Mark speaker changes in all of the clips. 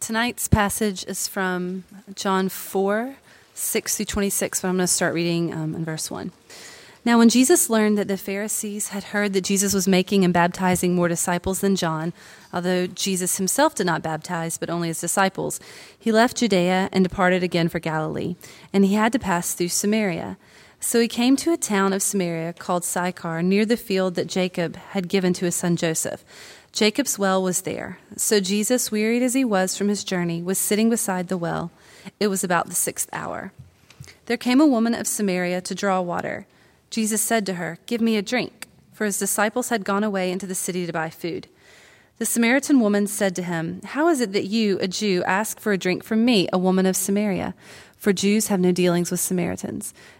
Speaker 1: Tonight's passage is from John 4, 6 through 26, but I'm going to start reading um, in verse 1. Now, when Jesus learned that the Pharisees had heard that Jesus was making and baptizing more disciples than John, although Jesus himself did not baptize, but only his disciples, he left Judea and departed again for Galilee, and he had to pass through Samaria. So he came to a town of Samaria called Sychar, near the field that Jacob had given to his son Joseph. Jacob's well was there. So Jesus, wearied as he was from his journey, was sitting beside the well. It was about the sixth hour. There came a woman of Samaria to draw water. Jesus said to her, Give me a drink, for his disciples had gone away into the city to buy food. The Samaritan woman said to him, How is it that you, a Jew, ask for a drink from me, a woman of Samaria? For Jews have no dealings with Samaritans.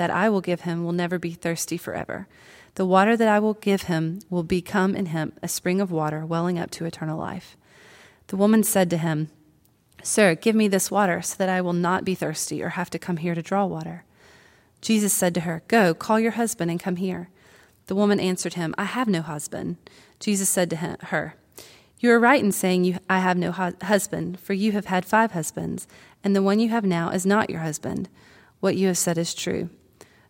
Speaker 1: that I will give him will never be thirsty forever. The water that I will give him will become in him a spring of water welling up to eternal life. The woman said to him, Sir, give me this water so that I will not be thirsty or have to come here to draw water. Jesus said to her, Go, call your husband and come here. The woman answered him, I have no husband. Jesus said to her, You are right in saying you, I have no husband, for you have had five husbands, and the one you have now is not your husband. What you have said is true.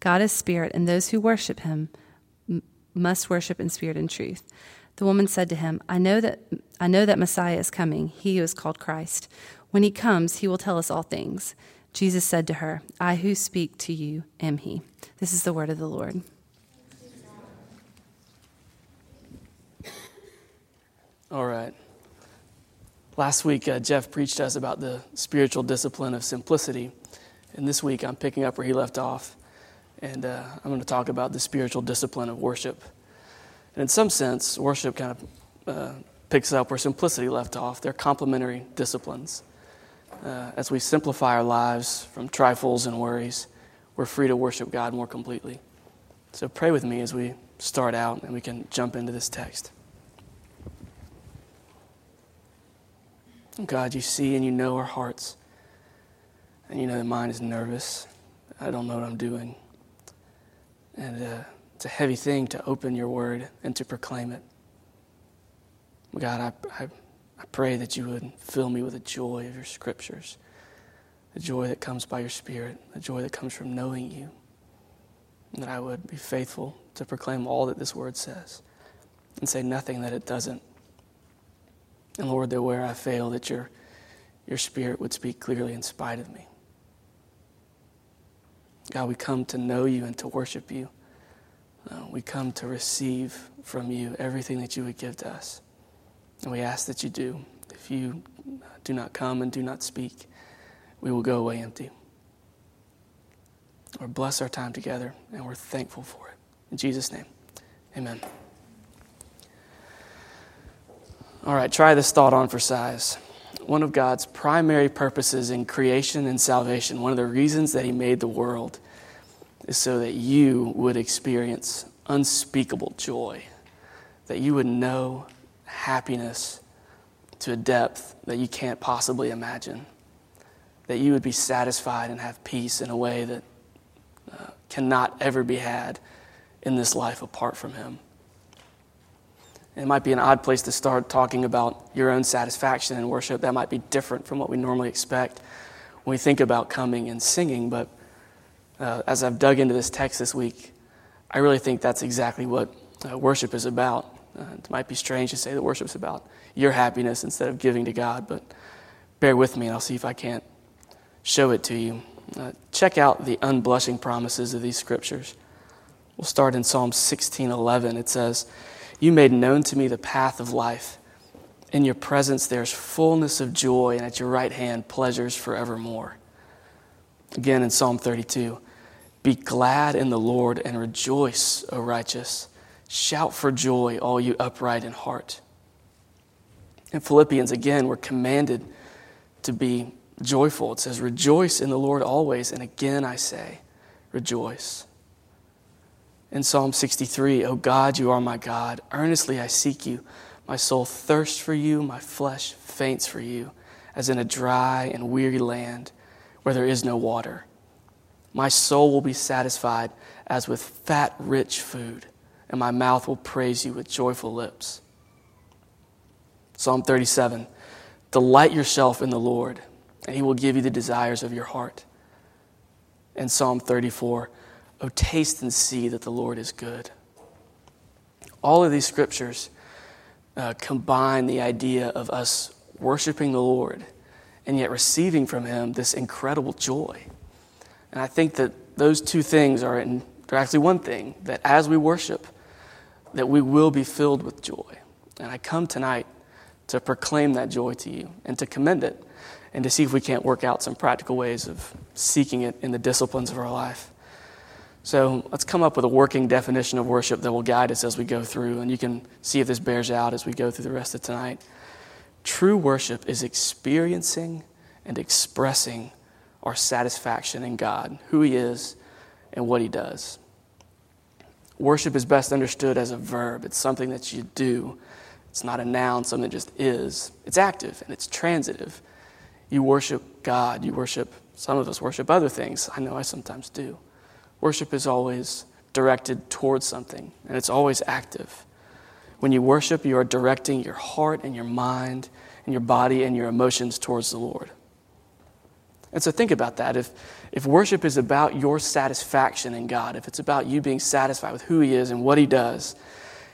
Speaker 1: God is spirit, and those who worship him must worship in spirit and truth. The woman said to him, I know that I know that Messiah is coming, he who is called Christ. When he comes, he will tell us all things. Jesus said to her, I who speak to you am he. This is the word of the Lord.
Speaker 2: All right. Last week, uh, Jeff preached to us about the spiritual discipline of simplicity. And this week, I'm picking up where he left off and uh, I'm going to talk about the spiritual discipline of worship. And in some sense, worship kind of uh, picks up where simplicity left off. They're complementary disciplines. Uh, as we simplify our lives from trifles and worries, we're free to worship God more completely. So pray with me as we start out and we can jump into this text. God, you see and you know our hearts. And you know that mine is nervous. I don't know what I'm doing. And uh, it's a heavy thing to open your word and to proclaim it. God, I, I, I pray that you would fill me with the joy of your scriptures, the joy that comes by your Spirit, the joy that comes from knowing you, and that I would be faithful to proclaim all that this word says and say nothing that it doesn't. And Lord, that where I fail, that your, your Spirit would speak clearly in spite of me. God, we come to know you and to worship you. Uh, we come to receive from you everything that you would give to us. And we ask that you do. If you do not come and do not speak, we will go away empty. Lord, bless our time together, and we're thankful for it. In Jesus' name, amen. All right, try this thought on for size one of God's primary purposes in creation and salvation, one of the reasons that He made the world, is so that you would experience unspeakable joy, that you would know happiness to a depth that you can't possibly imagine, that you would be satisfied and have peace in a way that uh, cannot ever be had in this life apart from Him. It might be an odd place to start talking about your own satisfaction in worship. That might be different from what we normally expect when we think about coming and singing. But uh, as I've dug into this text this week, I really think that's exactly what uh, worship is about. Uh, it might be strange to say that worship is about your happiness instead of giving to God, but bear with me and I'll see if I can't show it to you. Uh, check out the unblushing promises of these scriptures. We'll start in Psalm 16:11. It says, "You made known to me the path of life. In your presence there's fullness of joy, and at your right hand pleasures forevermore." Again in Psalm 32, "Be glad in the Lord and rejoice, O righteous. Shout for joy, all you upright in heart." In Philippians again, we're commanded to be joyful. It says, Rejoice in the Lord always. And again I say, Rejoice. In Psalm 63, O God, you are my God. Earnestly I seek you. My soul thirsts for you, my flesh faints for you, as in a dry and weary land where there is no water. My soul will be satisfied as with fat, rich food, and my mouth will praise you with joyful lips. Psalm 37 Delight yourself in the Lord and he will give you the desires of your heart. And Psalm 34, oh, taste and see that the Lord is good. All of these scriptures uh, combine the idea of us worshiping the Lord and yet receiving from him this incredible joy. And I think that those two things are, in, they're actually one thing, that as we worship, that we will be filled with joy. And I come tonight to proclaim that joy to you and to commend it and to see if we can't work out some practical ways of seeking it in the disciplines of our life. So let's come up with a working definition of worship that will guide us as we go through, and you can see if this bears out as we go through the rest of tonight. True worship is experiencing and expressing our satisfaction in God, who He is, and what He does. Worship is best understood as a verb, it's something that you do. It's not a noun, something that just is. It's active and it's transitive. You worship God. You worship, some of us worship other things. I know I sometimes do. Worship is always directed towards something, and it's always active. When you worship, you are directing your heart and your mind and your body and your emotions towards the Lord. And so think about that. If, if worship is about your satisfaction in God, if it's about you being satisfied with who He is and what He does,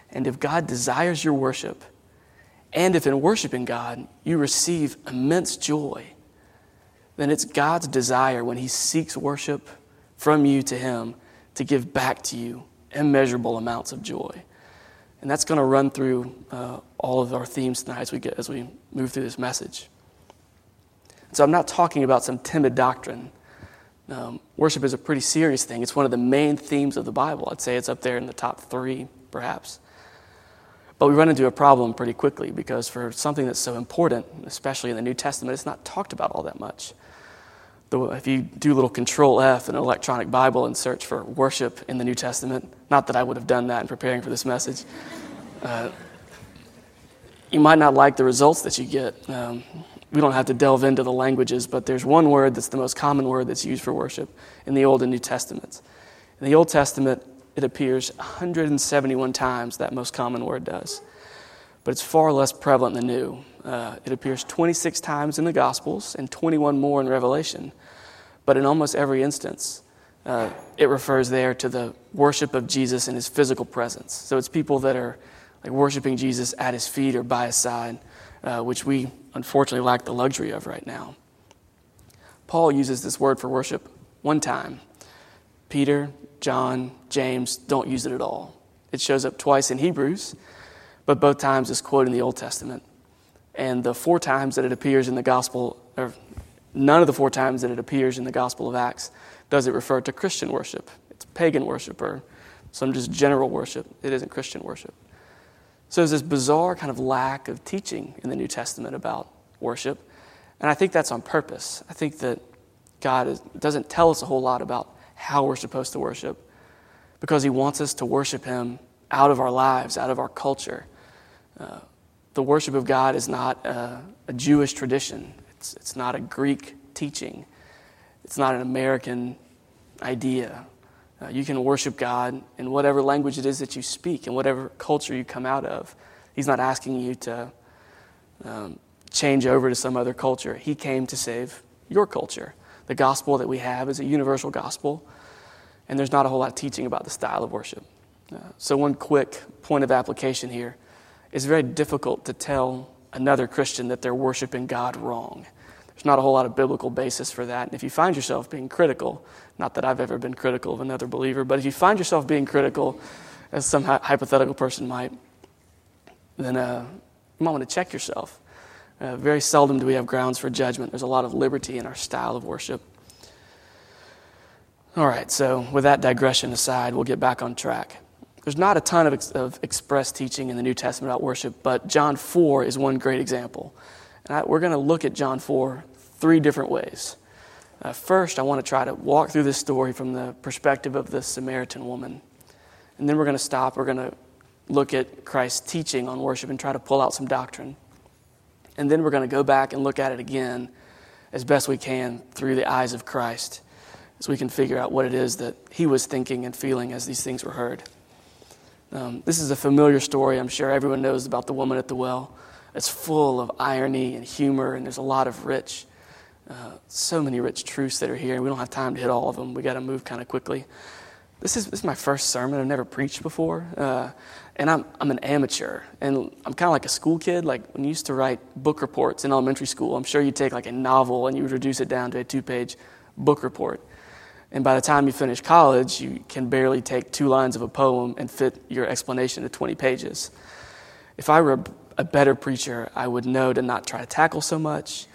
Speaker 2: and if God desires your worship, and if in worshiping God you receive immense joy, then it's God's desire when He seeks worship from you to Him to give back to you immeasurable amounts of joy. And that's going to run through uh, all of our themes tonight as we, get, as we move through this message. So I'm not talking about some timid doctrine. Um, worship is a pretty serious thing. It's one of the main themes of the Bible. I'd say it's up there in the top three, perhaps. But we run into a problem pretty quickly because for something that's so important, especially in the New Testament, it's not talked about all that much. If you do a little control F in an electronic Bible and search for worship in the New Testament, not that I would have done that in preparing for this message, uh, you might not like the results that you get. Um, we don't have to delve into the languages, but there's one word that's the most common word that's used for worship in the Old and New Testaments. In the Old Testament, it appears 171 times, that most common word does. But it's far less prevalent than New. Uh, it appears 26 times in the Gospels and 21 more in Revelation. But in almost every instance, uh, it refers there to the worship of Jesus in his physical presence. So it's people that are like worshiping Jesus at his feet or by his side, uh, which we unfortunately lack the luxury of right now. Paul uses this word for worship one time. Peter John, James don't use it at all. It shows up twice in Hebrews, but both times it's quoted in the Old Testament. And the four times that it appears in the Gospel, or none of the four times that it appears in the Gospel of Acts, does it refer to Christian worship. It's pagan worship or some just general worship. It isn't Christian worship. So there's this bizarre kind of lack of teaching in the New Testament about worship. And I think that's on purpose. I think that God is, doesn't tell us a whole lot about how we're supposed to worship because He wants us to worship Him out of our lives, out of our culture. Uh, the worship of God is not a, a Jewish tradition, it's, it's not a Greek teaching, it's not an American idea. Uh, you can worship God in whatever language it is that you speak, in whatever culture you come out of. He's not asking you to um, change over to some other culture. He came to save your culture. The gospel that we have is a universal gospel, and there's not a whole lot of teaching about the style of worship. Uh, so, one quick point of application here it's very difficult to tell another Christian that they're worshiping God wrong. There's not a whole lot of biblical basis for that. And if you find yourself being critical, not that I've ever been critical of another believer, but if you find yourself being critical, as some hypothetical person might, then uh, you might want to check yourself. Uh, very seldom do we have grounds for judgment. There's a lot of liberty in our style of worship. All right, so with that digression aside, we'll get back on track. There's not a ton of, ex- of express teaching in the New Testament about worship, but John 4 is one great example. And I, we're going to look at John 4 three different ways. Uh, first, I want to try to walk through this story from the perspective of the Samaritan woman. And then we're going to stop. We're going to look at Christ's teaching on worship and try to pull out some doctrine. And then we're going to go back and look at it again as best we can through the eyes of Christ so we can figure out what it is that he was thinking and feeling as these things were heard. Um, this is a familiar story. I'm sure everyone knows about the woman at the well. It's full of irony and humor, and there's a lot of rich, uh, so many rich truths that are here. We don't have time to hit all of them. We got to move kind of quickly. This is, this is my first sermon. I've never preached before. Uh, and I'm, I'm an amateur. And I'm kind of like a school kid. Like when you used to write book reports in elementary school, I'm sure you'd take like a novel and you would reduce it down to a two page book report. And by the time you finish college, you can barely take two lines of a poem and fit your explanation to 20 pages. If I were a better preacher, I would know to not try to tackle so much.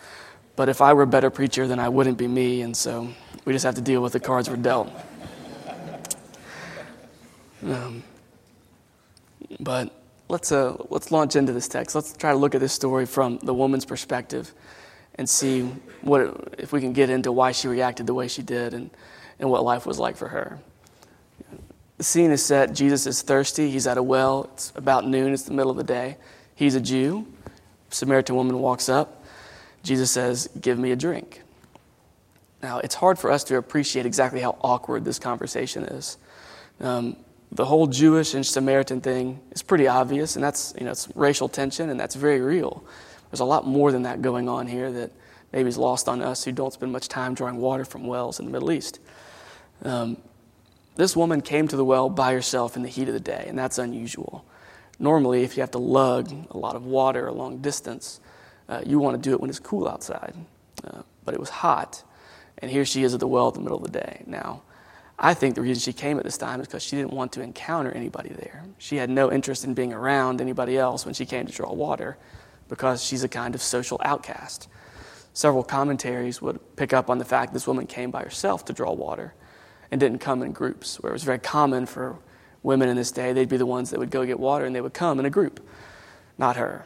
Speaker 2: But if I were a better preacher, then I wouldn't be me. And so we just have to deal with the cards we're dealt. Um, but let's, uh, let's launch into this text. Let's try to look at this story from the woman's perspective and see what, if we can get into why she reacted the way she did and and what life was like for her. The scene is set. Jesus is thirsty. He's at a well. It's about noon. It's the middle of the day. He's a Jew. Samaritan woman walks up. Jesus says, Give me a drink. Now, it's hard for us to appreciate exactly how awkward this conversation is. Um, the whole Jewish and Samaritan thing is pretty obvious, and that's, you know, it's racial tension, and that's very real. There's a lot more than that going on here that maybe is lost on us who don't spend much time drawing water from wells in the Middle East. Um, this woman came to the well by herself in the heat of the day, and that's unusual. Normally, if you have to lug a lot of water a long distance, uh, you want to do it when it's cool outside. Uh, but it was hot, and here she is at the well at the middle of the day. Now, I think the reason she came at this time is because she didn't want to encounter anybody there. She had no interest in being around anybody else when she came to draw water because she's a kind of social outcast. Several commentaries would pick up on the fact this woman came by herself to draw water and didn't come in groups, where it was very common for women in this day, they'd be the ones that would go get water and they would come in a group, not her.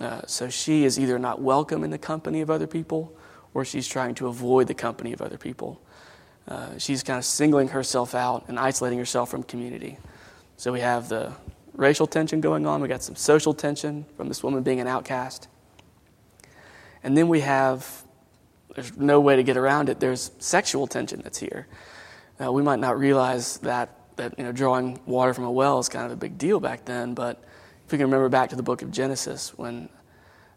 Speaker 2: Uh, so she is either not welcome in the company of other people or she's trying to avoid the company of other people. Uh, she's kind of singling herself out and isolating herself from community. So we have the racial tension going on, we got some social tension from this woman being an outcast. And then we have, there's no way to get around it, there's sexual tension that's here. Uh, we might not realize that, that you know, drawing water from a well is kind of a big deal back then, but if we can remember back to the book of Genesis, when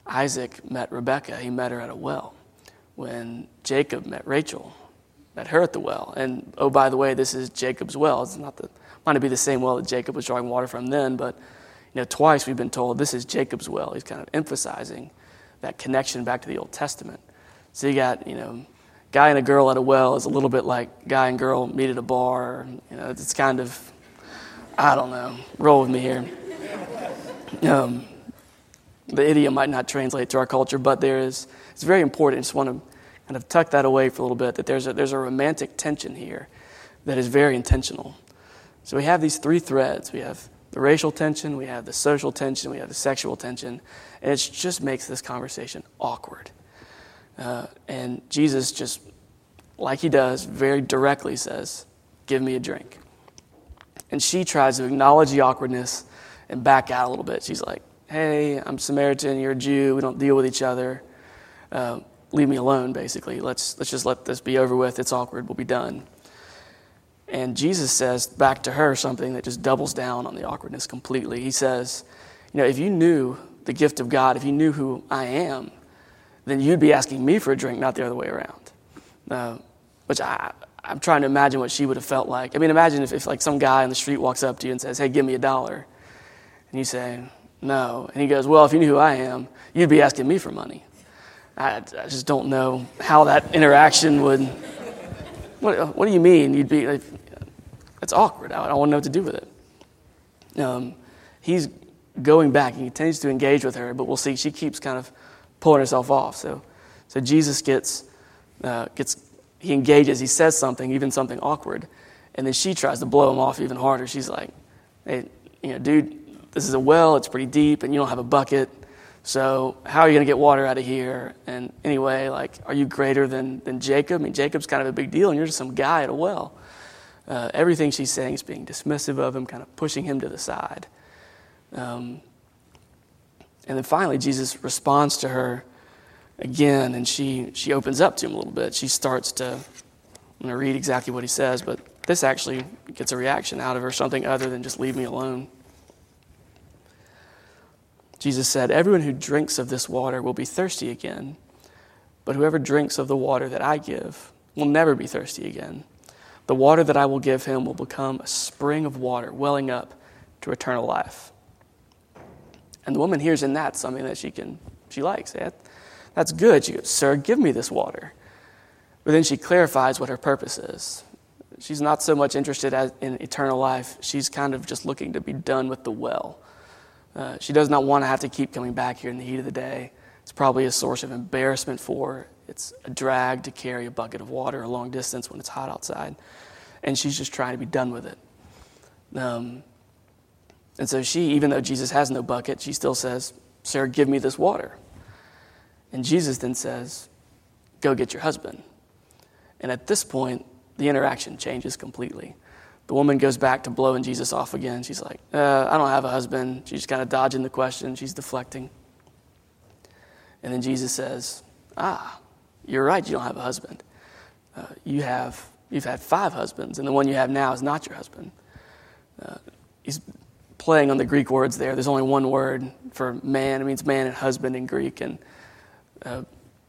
Speaker 2: Isaac met Rebekah, he met her at a well. When Jacob met Rachel, met her at the well. And oh, by the way, this is Jacob's well. It's not the might not be the same well that Jacob was drawing water from then, but you know, twice we've been told this is Jacob's well. He's kind of emphasizing that connection back to the Old Testament. So you got, you know, guy and a girl at a well is a little bit like guy and girl meet at a bar. You know, it's kind of, I don't know, roll with me here. Um, the idiom might not translate to our culture, but there is, it's very important. I just want to kind of tuck that away for a little bit, that there's a, there's a romantic tension here that is very intentional. So we have these three threads. We have the racial tension, we have the social tension, we have the sexual tension, and it just makes this conversation awkward. Uh, and Jesus just, like he does, very directly says, Give me a drink. And she tries to acknowledge the awkwardness and back out a little bit. She's like, Hey, I'm Samaritan, you're a Jew, we don't deal with each other. Uh, leave me alone, basically. Let's, let's just let this be over with. It's awkward, we'll be done. And Jesus says back to her something that just doubles down on the awkwardness completely. He says, You know, if you knew the gift of God, if you knew who I am, then you'd be asking me for a drink, not the other way around. Uh, which I, I'm trying to imagine what she would have felt like. I mean, imagine if, if like some guy in the street walks up to you and says, "Hey, give me a dollar," and you say, "No," and he goes, "Well, if you knew who I am, you'd be asking me for money." I, I just don't know how that interaction would. What, what do you mean? You'd be like, it's awkward. I, I don't want to know what to do with it. Um, he's going back. He continues to engage with her, but we'll see. She keeps kind of pulling herself off. So, so Jesus gets, uh, gets, he engages. He says something, even something awkward, and then she tries to blow him off even harder. She's like, "Hey, you know, dude, this is a well. It's pretty deep, and you don't have a bucket. So how are you going to get water out of here? And anyway, like, are you greater than, than Jacob? I mean, Jacob's kind of a big deal, and you're just some guy at a well. Uh, everything she's saying is being dismissive of him, kind of pushing him to the side. Um, and then finally, Jesus responds to her again, and she, she opens up to him a little bit. She starts to, I'm going to read exactly what he says, but this actually gets a reaction out of her, something other than just leave me alone. Jesus said, Everyone who drinks of this water will be thirsty again, but whoever drinks of the water that I give will never be thirsty again. The water that I will give him will become a spring of water welling up to eternal life. And the woman hears in that something that she can she likes. Yeah, that's good. She goes, Sir, give me this water. But then she clarifies what her purpose is. She's not so much interested in eternal life. She's kind of just looking to be done with the well. Uh, she does not want to have to keep coming back here in the heat of the day. It's probably a source of embarrassment for her. It's a drag to carry a bucket of water a long distance when it's hot outside. And she's just trying to be done with it. Um, and so she, even though Jesus has no bucket, she still says, Sarah, give me this water. And Jesus then says, Go get your husband. And at this point, the interaction changes completely. The woman goes back to blowing Jesus off again. She's like, uh, I don't have a husband. She's kind of dodging the question, she's deflecting. And then Jesus says, Ah, you're right, you don't have a husband. Uh, you have, you've had five husbands, and the one you have now is not your husband. Uh, he's playing on the Greek words there. There's only one word for man, it means man and husband in Greek. And uh,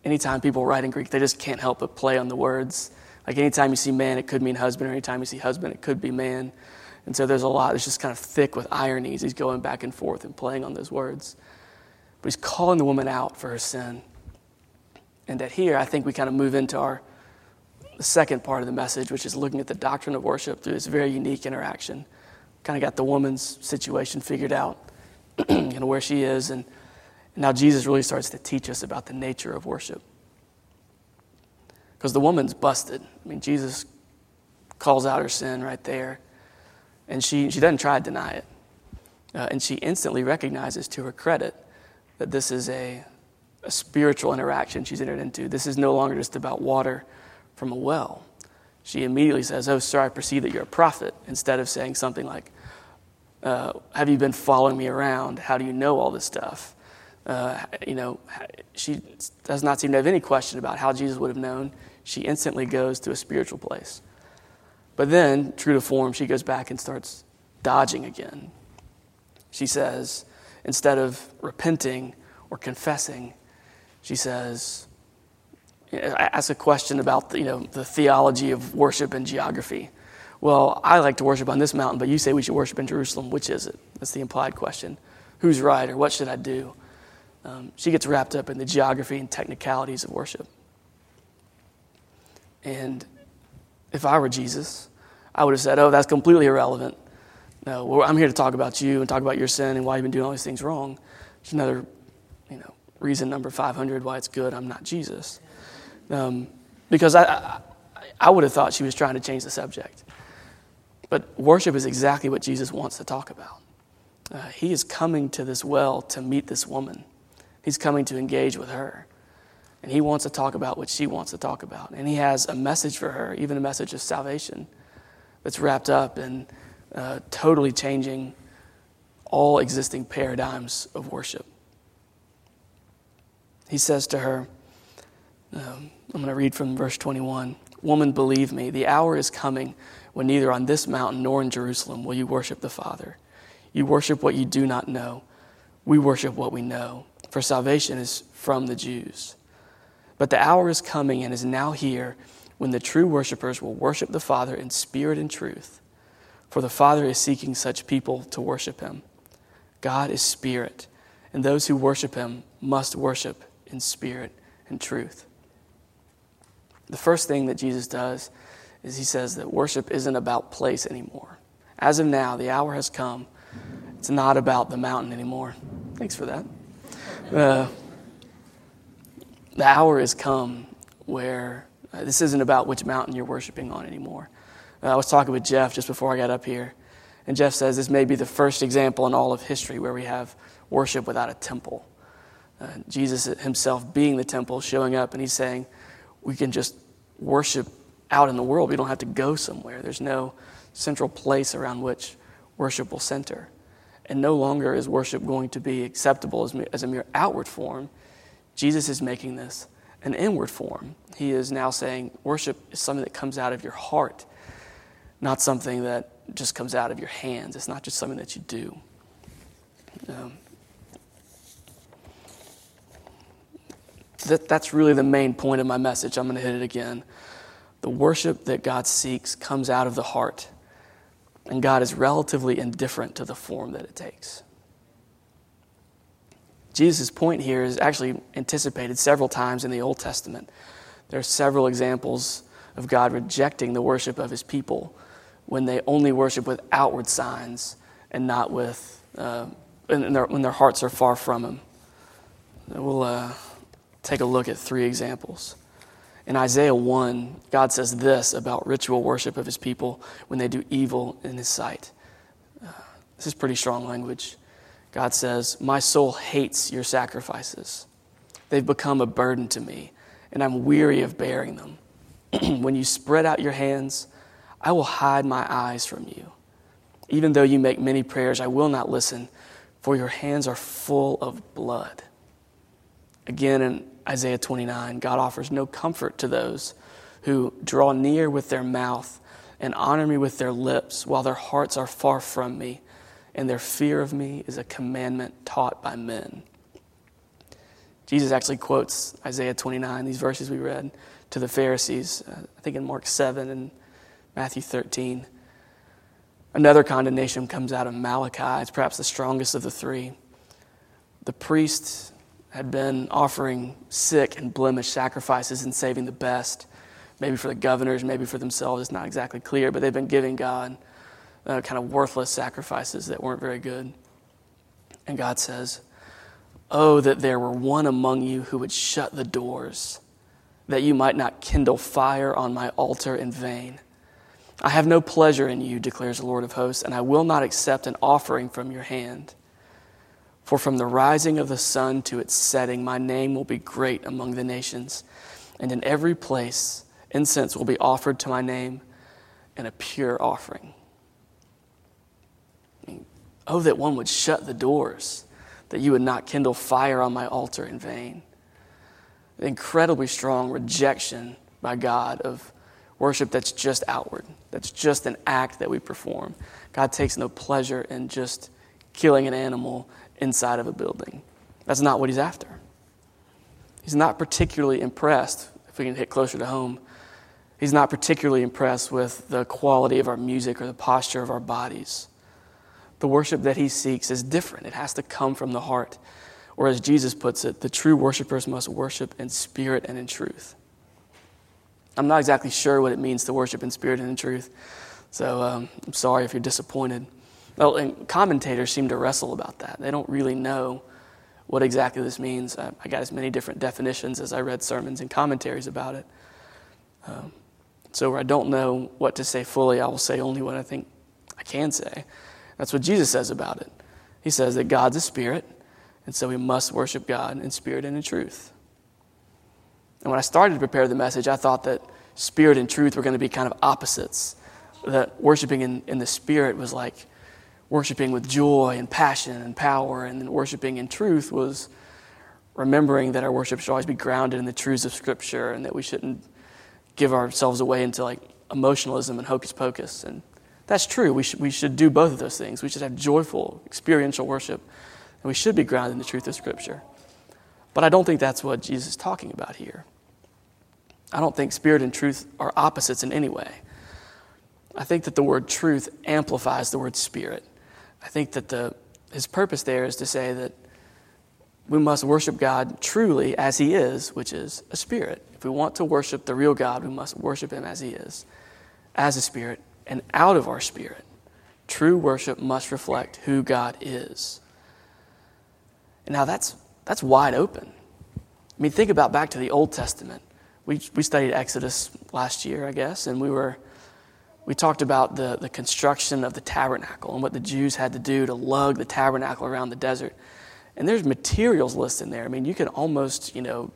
Speaker 2: anytime people write in Greek, they just can't help but play on the words. Like anytime you see man, it could mean husband, or anytime you see husband, it could be man. And so there's a lot, it's just kind of thick with ironies. He's going back and forth and playing on those words. But he's calling the woman out for her sin. And that here, I think we kind of move into our second part of the message, which is looking at the doctrine of worship through this very unique interaction. Kind of got the woman's situation figured out, know, where she is. And now Jesus really starts to teach us about the nature of worship. Because the woman's busted. I mean, Jesus calls out her sin right there, and she, she doesn't try to deny it. Uh, and she instantly recognizes to her credit that this is a, a spiritual interaction she's entered into. This is no longer just about water from a well. She immediately says, Oh, sir, I perceive that you're a prophet, instead of saying something like, uh, Have you been following me around? How do you know all this stuff? Uh, you know, she does not seem to have any question about how Jesus would have known. She instantly goes to a spiritual place. But then, true to form, she goes back and starts dodging again. She says, instead of repenting or confessing, she says, asks a question about the, you know, the theology of worship and geography. Well, I like to worship on this mountain, but you say we should worship in Jerusalem. Which is it? That's the implied question. Who's right or what should I do? Um, she gets wrapped up in the geography and technicalities of worship. And if I were Jesus, I would have said, Oh, that's completely irrelevant. No, I'm here to talk about you and talk about your sin and why you've been doing all these things wrong. It's another, you know, reason number 500 why it's good I'm not Jesus. Um, because I, I, I would have thought she was trying to change the subject. But worship is exactly what Jesus wants to talk about. Uh, he is coming to this well to meet this woman. He's coming to engage with her. And he wants to talk about what she wants to talk about. And he has a message for her, even a message of salvation that's wrapped up in uh, totally changing all existing paradigms of worship. He says to her, um, I'm going to read from verse 21 Woman, believe me, the hour is coming when neither on this mountain nor in Jerusalem will you worship the Father. You worship what you do not know. We worship what we know for salvation is from the Jews. But the hour is coming and is now here when the true worshipers will worship the Father in spirit and truth. For the Father is seeking such people to worship him. God is spirit, and those who worship him must worship in spirit and truth. The first thing that Jesus does is he says that worship isn't about place anymore. As of now, the hour has come. It's not about the mountain anymore. Thanks for that. Uh, the hour has come where uh, this isn't about which mountain you're worshiping on anymore. Uh, I was talking with Jeff just before I got up here, and Jeff says this may be the first example in all of history where we have worship without a temple. Uh, Jesus himself being the temple, showing up, and he's saying, we can just worship out in the world. We don't have to go somewhere. There's no central place around which worship will center. And no longer is worship going to be acceptable as, as a mere outward form. Jesus is making this an inward form. He is now saying worship is something that comes out of your heart, not something that just comes out of your hands. It's not just something that you do. Um, that, that's really the main point of my message. I'm going to hit it again. The worship that God seeks comes out of the heart, and God is relatively indifferent to the form that it takes. Jesus' point here is actually anticipated several times in the Old Testament. There are several examples of God rejecting the worship of his people when they only worship with outward signs and not with, uh, their, when their hearts are far from him. We'll uh, take a look at three examples. In Isaiah 1, God says this about ritual worship of his people when they do evil in his sight. Uh, this is pretty strong language. God says, My soul hates your sacrifices. They've become a burden to me, and I'm weary of bearing them. when you spread out your hands, I will hide my eyes from you. Even though you make many prayers, I will not listen, for your hands are full of blood. Again, in Isaiah 29, God offers no comfort to those who draw near with their mouth and honor me with their lips, while their hearts are far from me and their fear of me is a commandment taught by men. Jesus actually quotes Isaiah 29, these verses we read, to the Pharisees, uh, I think in Mark 7 and Matthew 13. Another condemnation comes out of Malachi. It's perhaps the strongest of the three. The priest had been offering sick and blemished sacrifices and saving the best, maybe for the governors, maybe for themselves. It's not exactly clear, but they've been giving God uh, kind of worthless sacrifices that weren't very good. And God says, Oh, that there were one among you who would shut the doors, that you might not kindle fire on my altar in vain. I have no pleasure in you, declares the Lord of hosts, and I will not accept an offering from your hand. For from the rising of the sun to its setting, my name will be great among the nations, and in every place incense will be offered to my name and a pure offering. Oh, that one would shut the doors, that you would not kindle fire on my altar in vain. Incredibly strong rejection by God of worship that's just outward, that's just an act that we perform. God takes no pleasure in just killing an animal inside of a building. That's not what he's after. He's not particularly impressed, if we can hit closer to home, he's not particularly impressed with the quality of our music or the posture of our bodies the worship that he seeks is different. It has to come from the heart. Or, as Jesus puts it, the true worshipers must worship in spirit and in truth. I'm not exactly sure what it means to worship in spirit and in truth, so um, I'm sorry if you're disappointed. Well, commentators seem to wrestle about that. They don't really know what exactly this means. I, I got as many different definitions as I read sermons and commentaries about it. Um, so, where I don't know what to say fully, I will say only what I think I can say. That's what Jesus says about it. He says that God's a spirit, and so we must worship God in spirit and in truth. And when I started to prepare the message, I thought that spirit and truth were going to be kind of opposites. That worshiping in, in the spirit was like worshiping with joy and passion and power, and then worshiping in truth was remembering that our worship should always be grounded in the truths of Scripture and that we shouldn't give ourselves away into like emotionalism and hocus pocus. And that's true. We should, we should do both of those things. We should have joyful, experiential worship, and we should be grounded in the truth of Scripture. But I don't think that's what Jesus is talking about here. I don't think spirit and truth are opposites in any way. I think that the word truth amplifies the word spirit. I think that the, his purpose there is to say that we must worship God truly as He is, which is a spirit. If we want to worship the real God, we must worship Him as He is, as a spirit, and out of our spirit. True worship must reflect who God is. And now that's, that's wide open. I mean, think about back to the Old Testament. We, we studied Exodus last year, I guess, and we were we talked about the, the construction of the tabernacle and what the Jews had to do to lug the tabernacle around the desert. And there's materials listed in there. I mean, you could almost, you know,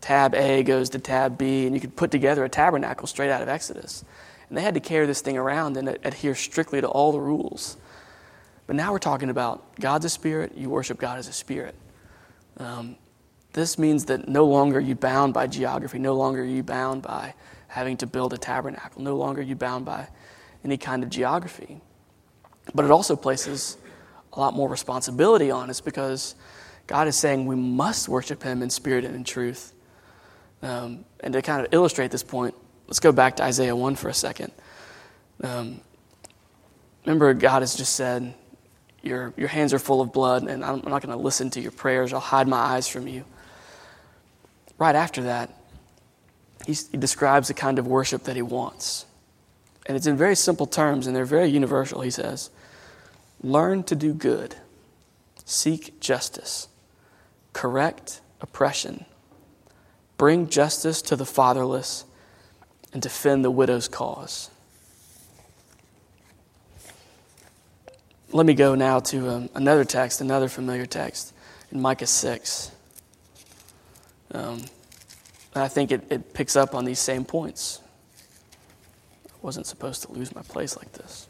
Speaker 2: tab A goes to tab B, and you could put together a tabernacle straight out of Exodus. And they had to carry this thing around and adhere strictly to all the rules. But now we're talking about God's a spirit, you worship God as a spirit. Um, this means that no longer are you bound by geography, no longer are you bound by having to build a tabernacle. No longer you bound by any kind of geography. But it also places a lot more responsibility on us because God is saying we must worship Him in spirit and in truth. Um, and to kind of illustrate this point, let's go back to Isaiah 1 for a second. Um, remember, God has just said, your, your hands are full of blood, and I'm not going to listen to your prayers. I'll hide my eyes from you. Right after that, he, describes the kind of worship that he wants. And it's in very simple terms, and they're very universal. He says, Learn to do good, seek justice, correct oppression, bring justice to the fatherless, and defend the widow's cause. Let me go now to um, another text, another familiar text in Micah 6. Um, and I think it, it picks up on these same points. I wasn't supposed to lose my place like this.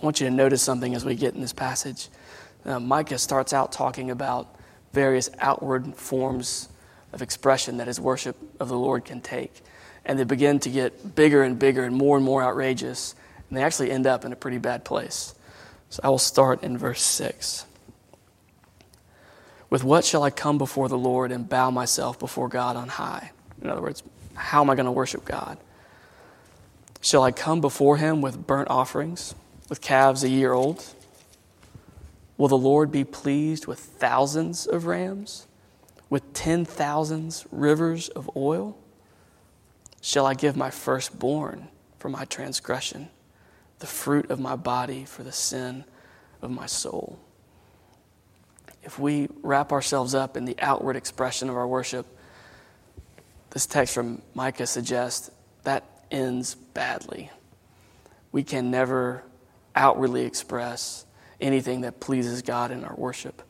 Speaker 2: I want you to notice something as we get in this passage. Uh, Micah starts out talking about various outward forms of expression that his worship of the Lord can take and they begin to get bigger and bigger and more and more outrageous, and they actually end up in a pretty bad place. So I will start in verse 6. With what shall I come before the Lord and bow myself before God on high? In other words, how am I going to worship God? Shall I come before him with burnt offerings, with calves a year old? Will the Lord be pleased with thousands of rams, with ten thousands rivers of oil? Shall I give my firstborn for my transgression, the fruit of my body for the sin of my soul? If we wrap ourselves up in the outward expression of our worship, this text from Micah suggests that ends badly. We can never outwardly express anything that pleases God in our worship.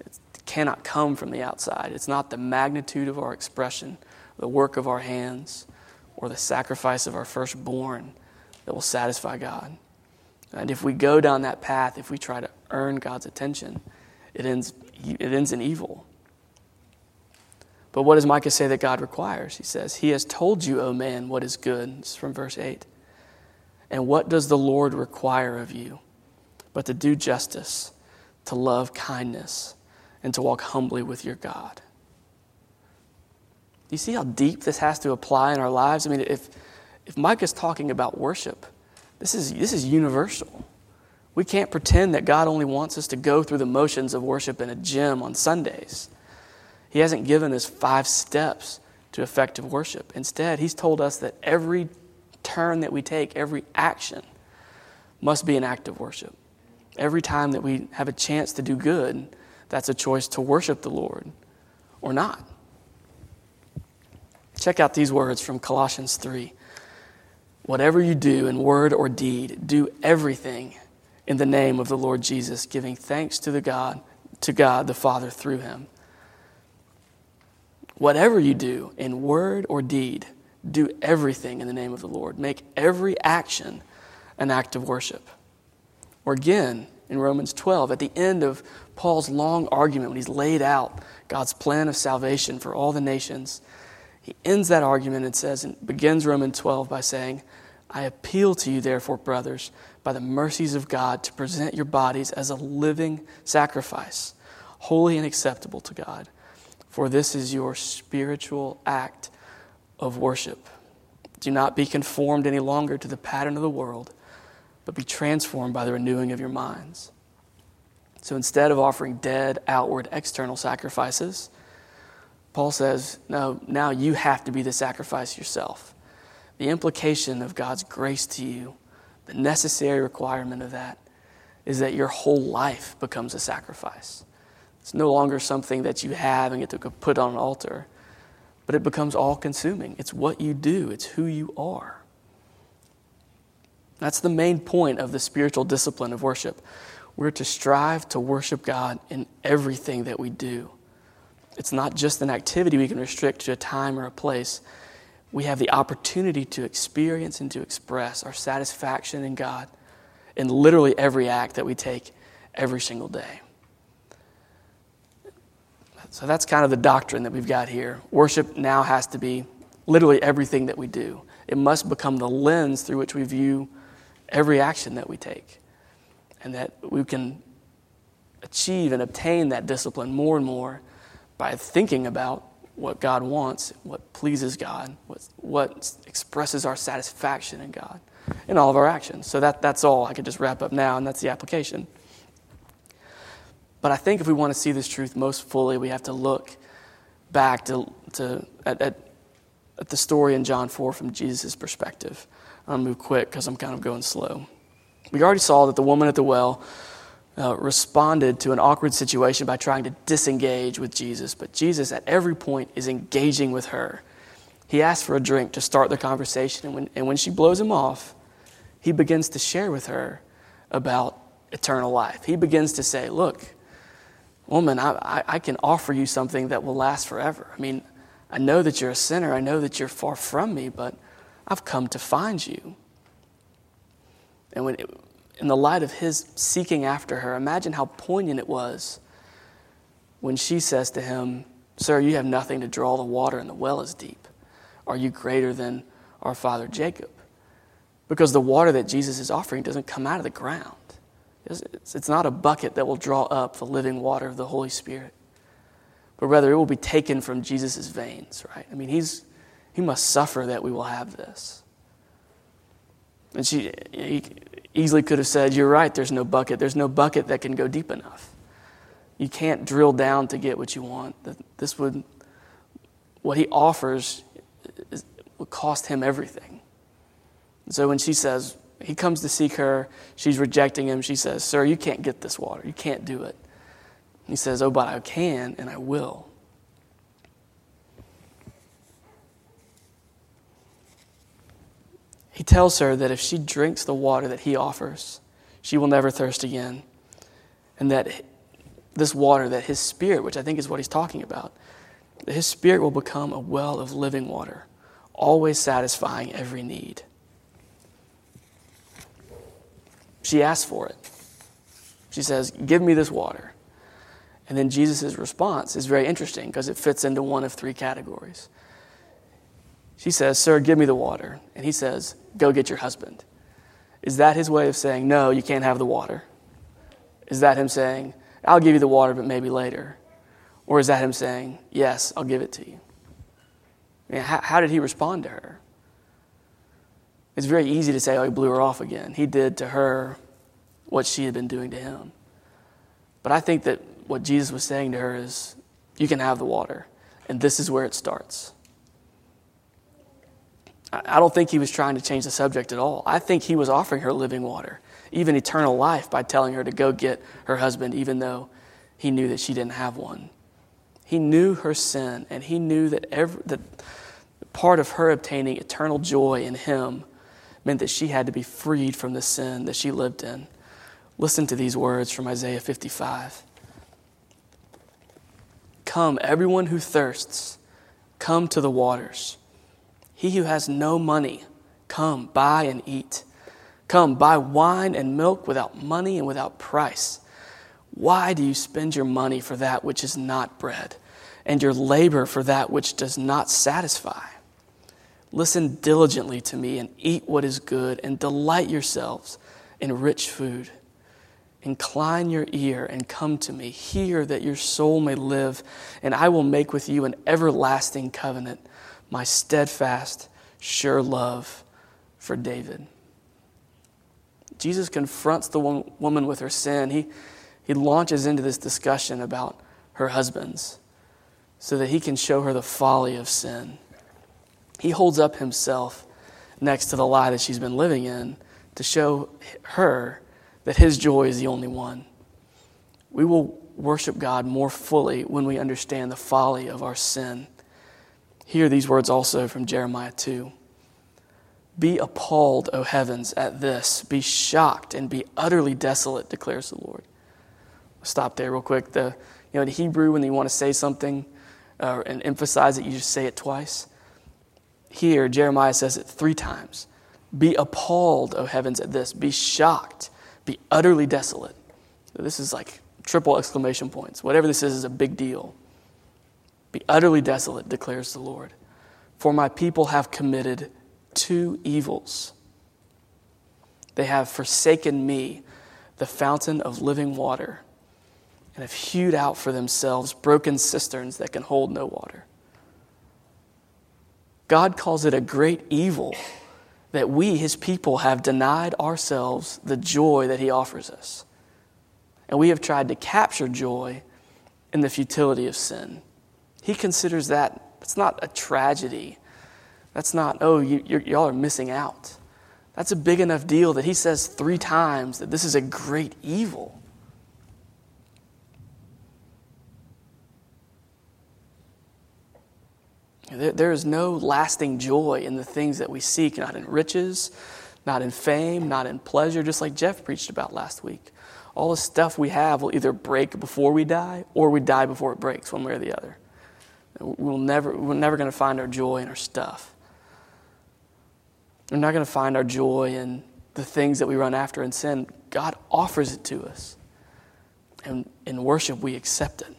Speaker 2: It cannot come from the outside. It's not the magnitude of our expression, the work of our hands, or the sacrifice of our firstborn that will satisfy God. And if we go down that path, if we try to earn God's attention, it ends, it ends in evil. But what does Micah say that God requires? He says, He has told you, O man, what is good. This is from verse 8. And what does the Lord require of you? But to do justice, to love kindness, and to walk humbly with your God you see how deep this has to apply in our lives? I mean, if, if Micah's talking about worship, this is, this is universal. We can't pretend that God only wants us to go through the motions of worship in a gym on Sundays. He hasn't given us five steps to effective worship. Instead, He's told us that every turn that we take, every action, must be an act of worship. Every time that we have a chance to do good, that's a choice to worship the Lord or not. Check out these words from Colossians 3. Whatever you do in word or deed, do everything in the name of the Lord Jesus, giving thanks to the God, to God the Father through him. Whatever you do in word or deed, do everything in the name of the Lord. Make every action an act of worship. Or again, in Romans 12, at the end of Paul's long argument, when he's laid out God's plan of salvation for all the nations, he ends that argument and says, and begins Romans 12 by saying, I appeal to you, therefore, brothers, by the mercies of God, to present your bodies as a living sacrifice, holy and acceptable to God. for this is your spiritual act of worship. Do not be conformed any longer to the pattern of the world, but be transformed by the renewing of your minds. So instead of offering dead, outward, external sacrifices, Paul says, no, now you have to be the sacrifice yourself. The implication of God's grace to you, the necessary requirement of that, is that your whole life becomes a sacrifice. It's no longer something that you have and get to put on an altar, but it becomes all consuming. It's what you do, it's who you are. That's the main point of the spiritual discipline of worship. We're to strive to worship God in everything that we do. It's not just an activity we can restrict to a time or a place. We have the opportunity to experience and to express our satisfaction in God in literally every act that we take every single day. So that's kind of the doctrine that we've got here. Worship now has to be literally everything that we do, it must become the lens through which we view every action that we take. And that we can achieve and obtain that discipline more and more by thinking about what God wants, what pleases God, what, what expresses our satisfaction in God in all of our actions. So that, that's all I could just wrap up now, and that's the application. But I think if we want to see this truth most fully, we have to look back to, to at, at, at the story in John 4 from Jesus' perspective. I'll move quick because I'm kind of going slow. We already saw that the woman at the well uh, responded to an awkward situation by trying to disengage with Jesus, but Jesus at every point is engaging with her. He asks for a drink to start the conversation, and when, and when she blows him off, he begins to share with her about eternal life. He begins to say, Look, Woman, I, I, I can offer you something that will last forever. I mean, I know that you're a sinner. I know that you're far from me, but I've come to find you. And when, in the light of his seeking after her, imagine how poignant it was when she says to him, Sir, you have nothing to draw the water, and the well is deep. Are you greater than our father Jacob? Because the water that Jesus is offering doesn't come out of the ground. It's not a bucket that will draw up the living water of the Holy Spirit, but rather it will be taken from Jesus' veins, right? I mean, he's, he must suffer that we will have this. And she he easily could have said, You're right, there's no bucket. There's no bucket that can go deep enough. You can't drill down to get what you want. This would, what he offers is, would cost him everything. so when she says, he comes to seek her. She's rejecting him. She says, Sir, you can't get this water. You can't do it. He says, Oh, but I can and I will. He tells her that if she drinks the water that he offers, she will never thirst again. And that this water, that his spirit, which I think is what he's talking about, his spirit will become a well of living water, always satisfying every need. She asks for it. She says, Give me this water. And then Jesus' response is very interesting because it fits into one of three categories. She says, Sir, give me the water. And he says, Go get your husband. Is that his way of saying, No, you can't have the water? Is that him saying, I'll give you the water, but maybe later? Or is that him saying, Yes, I'll give it to you? I mean, how, how did he respond to her? It's very easy to say, oh, he blew her off again. He did to her what she had been doing to him. But I think that what Jesus was saying to her is, you can have the water, and this is where it starts. I don't think he was trying to change the subject at all. I think he was offering her living water, even eternal life, by telling her to go get her husband, even though he knew that she didn't have one. He knew her sin, and he knew that, every, that part of her obtaining eternal joy in him meant that she had to be freed from the sin that she lived in. Listen to these words from Isaiah 55. Come, everyone who thirsts, come to the waters. He who has no money, come, buy and eat. Come, buy wine and milk without money and without price. Why do you spend your money for that which is not bread, and your labor for that which does not satisfy? Listen diligently to me and eat what is good, and delight yourselves in rich food. Incline your ear and come to me. Hear that your soul may live, and I will make with you an everlasting covenant, my steadfast, sure love for David. Jesus confronts the woman with her sin. He, he launches into this discussion about her husbands so that he can show her the folly of sin. He holds up himself next to the lie that she's been living in to show her that his joy is the only one. We will worship God more fully when we understand the folly of our sin. Hear these words also from Jeremiah 2. Be appalled, O heavens, at this. Be shocked and be utterly desolate, declares the Lord. I'll stop there real quick. The, you know, in Hebrew, when you want to say something uh, and emphasize it, you just say it twice. Here, Jeremiah says it three times. Be appalled, O heavens, at this. Be shocked. Be utterly desolate. This is like triple exclamation points. Whatever this is, is a big deal. Be utterly desolate, declares the Lord. For my people have committed two evils. They have forsaken me, the fountain of living water, and have hewed out for themselves broken cisterns that can hold no water. God calls it a great evil that we, his people, have denied ourselves the joy that he offers us. And we have tried to capture joy in the futility of sin. He considers that it's not a tragedy that's not, oh, you, y'all are missing out. That's a big enough deal that he says three times that this is a great evil. There, there is no lasting joy in the things that we seek, not in riches, not in fame, not in pleasure, just like Jeff preached about last week. All the stuff we have will either break before we die or we die before it breaks, one way or the other. We'll never, we're never going to find our joy in our stuff. We're not going to find our joy in the things that we run after in sin. God offers it to us. And in worship, we accept it.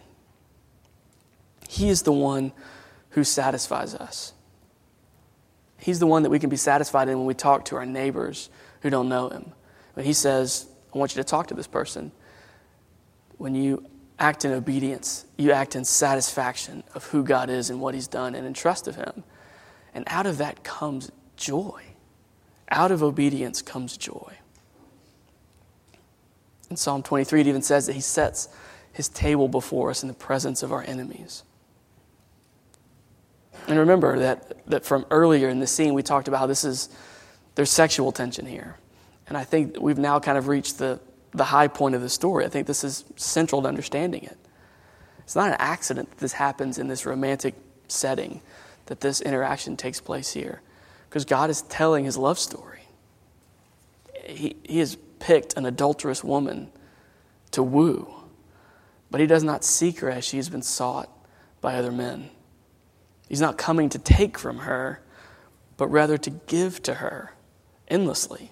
Speaker 2: He is the one who satisfies us. He's the one that we can be satisfied in when we talk to our neighbors who don't know Him. When He says, I want you to talk to this person, when you act in obedience, you act in satisfaction of who God is and what He's done and in trust of Him. And out of that comes joy. Out of obedience comes joy. In Psalm 23, it even says that he sets his table before us in the presence of our enemies. And remember that, that from earlier in the scene, we talked about how this is, there's sexual tension here. And I think we've now kind of reached the, the high point of the story. I think this is central to understanding it. It's not an accident that this happens in this romantic setting, that this interaction takes place here because God is telling his love story. He, he has picked an adulterous woman to woo, but he does not seek her as she has been sought by other men. He's not coming to take from her, but rather to give to her endlessly.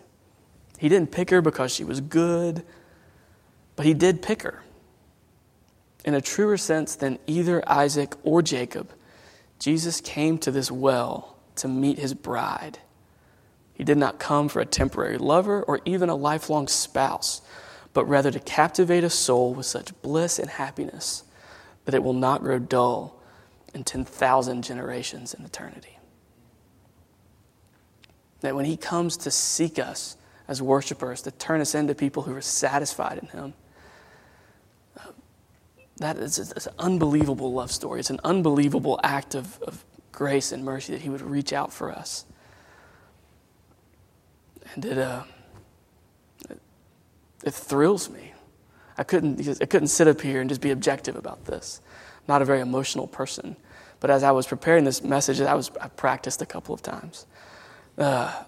Speaker 2: He didn't pick her because she was good, but he did pick her. In a truer sense than either Isaac or Jacob, Jesus came to this well to meet his bride. He did not come for a temporary lover or even a lifelong spouse, but rather to captivate a soul with such bliss and happiness that it will not grow dull in 10,000 generations in eternity. That when he comes to seek us as worshipers, to turn us into people who are satisfied in him, that is an unbelievable love story. It's an unbelievable act of, of grace and mercy that He would reach out for us. And it, uh, it, it thrills me. I couldn't, I couldn't sit up here and just be objective about this. Not a very emotional person. But as I was preparing this message, I, was, I practiced a couple of times. Uh,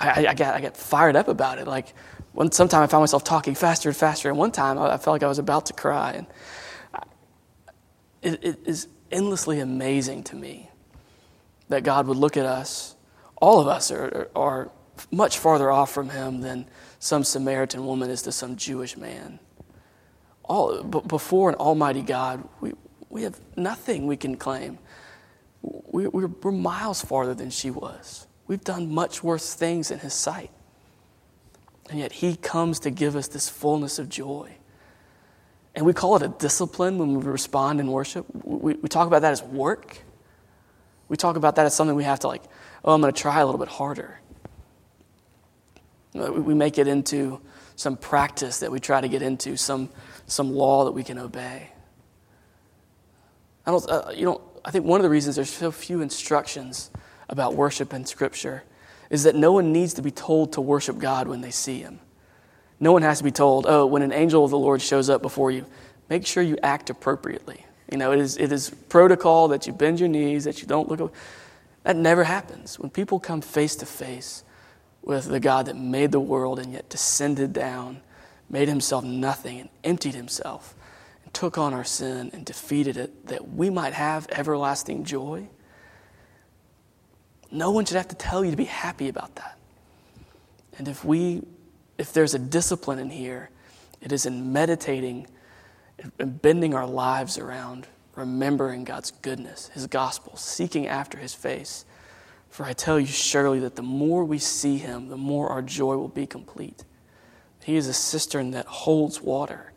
Speaker 2: I, I, got, I got fired up about it. Like, one, sometime I found myself talking faster and faster. And one time I, I felt like I was about to cry. And I, it, it is endlessly amazing to me that God would look at us. All of us are, are much farther off from Him than some Samaritan woman is to some Jewish man. All, before an Almighty God, we, we have nothing we can claim. We, we're, we're miles farther than she was. We've done much worse things in His sight. And yet He comes to give us this fullness of joy. And we call it a discipline when we respond in worship. We, we talk about that as work. We talk about that as something we have to, like, oh, I'm going to try a little bit harder. We make it into some practice that we try to get into, some, some law that we can obey. I don't, uh, you know, I think one of the reasons there's so few instructions about worship in Scripture is that no one needs to be told to worship God when they see Him. No one has to be told, oh, when an angel of the Lord shows up before you, make sure you act appropriately. You know, it is, it is protocol that you bend your knees, that you don't look. Away. That never happens. When people come face to face with the God that made the world and yet descended down, made himself nothing, and emptied himself, and took on our sin and defeated it, that we might have everlasting joy, no one should have to tell you to be happy about that. And if we if there's a discipline in here, it is in meditating and bending our lives around remembering God's goodness, His gospel, seeking after His face. For I tell you surely that the more we see Him, the more our joy will be complete. He is a cistern that holds water,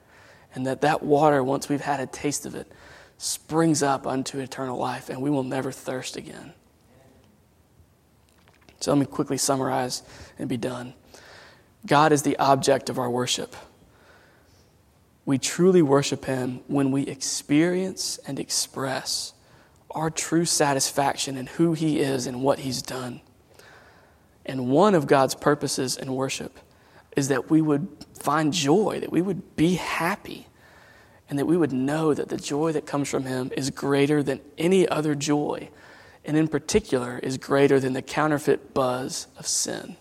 Speaker 2: and that that water, once we've had a taste of it, springs up unto eternal life, and we will never thirst again. So let me quickly summarize and be done. God is the object of our worship. We truly worship Him when we experience and express our true satisfaction in who He is and what He's done. And one of God's purposes in worship is that we would find joy, that we would be happy, and that we would know that the joy that comes from Him is greater than any other joy, and in particular is greater than the counterfeit buzz of sin.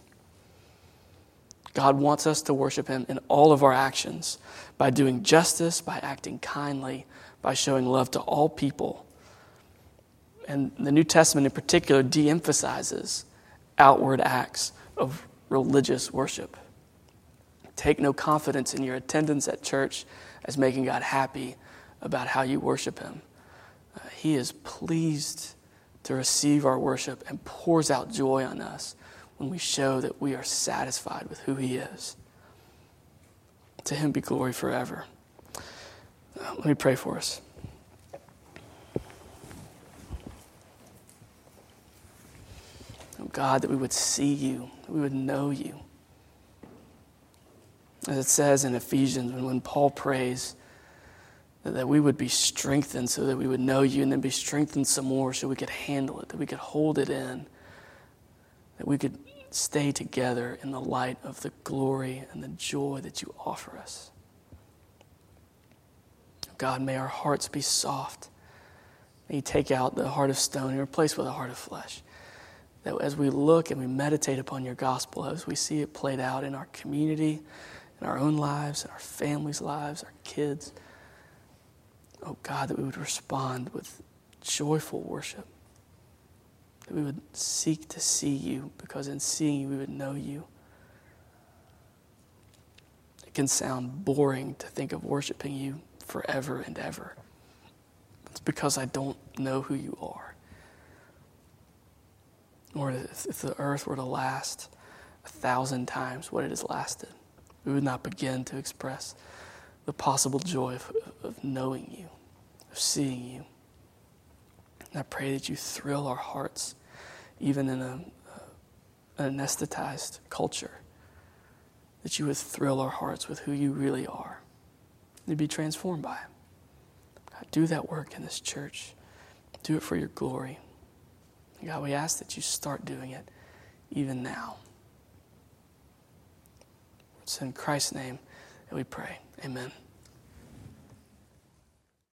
Speaker 2: God wants us to worship Him in all of our actions by doing justice, by acting kindly, by showing love to all people. And the New Testament in particular de emphasizes outward acts of religious worship. Take no confidence in your attendance at church as making God happy about how you worship Him. Uh, he is pleased to receive our worship and pours out joy on us when we show that we are satisfied with who He is. To Him be glory forever. Uh, let me pray for us. Oh God, that we would see you, that we would know you. As it says in Ephesians, when, when Paul prays, that, we would be strengthened so that we would know you and then be strengthened some more so we could handle it, that we could hold it in, that we could stay together in the light of the glory and the joy that you offer us. God, may our hearts be soft. May you take out the heart of stone and replace with a heart of flesh. That as we look and we meditate upon your gospel, as we see it played out in our community, in our own lives, in our families' lives, our kids, oh God, that we would respond with joyful worship that we would seek to see you because in seeing you, we would know you. It can sound boring to think of worshiping you forever and ever. It's because I don't know who you are. Or if, the earth were to last a thousand times what it has lasted, we would not begin to express the possible joy of, of knowing you, of seeing you. And I pray that you thrill our hearts, even in a, an anesthetized culture, that you would thrill our hearts with who you really are, and be transformed by it. God, do that work in this church. Do it for your glory. God, we ask that you start doing it even now. It's in Christ's name that we pray. Amen.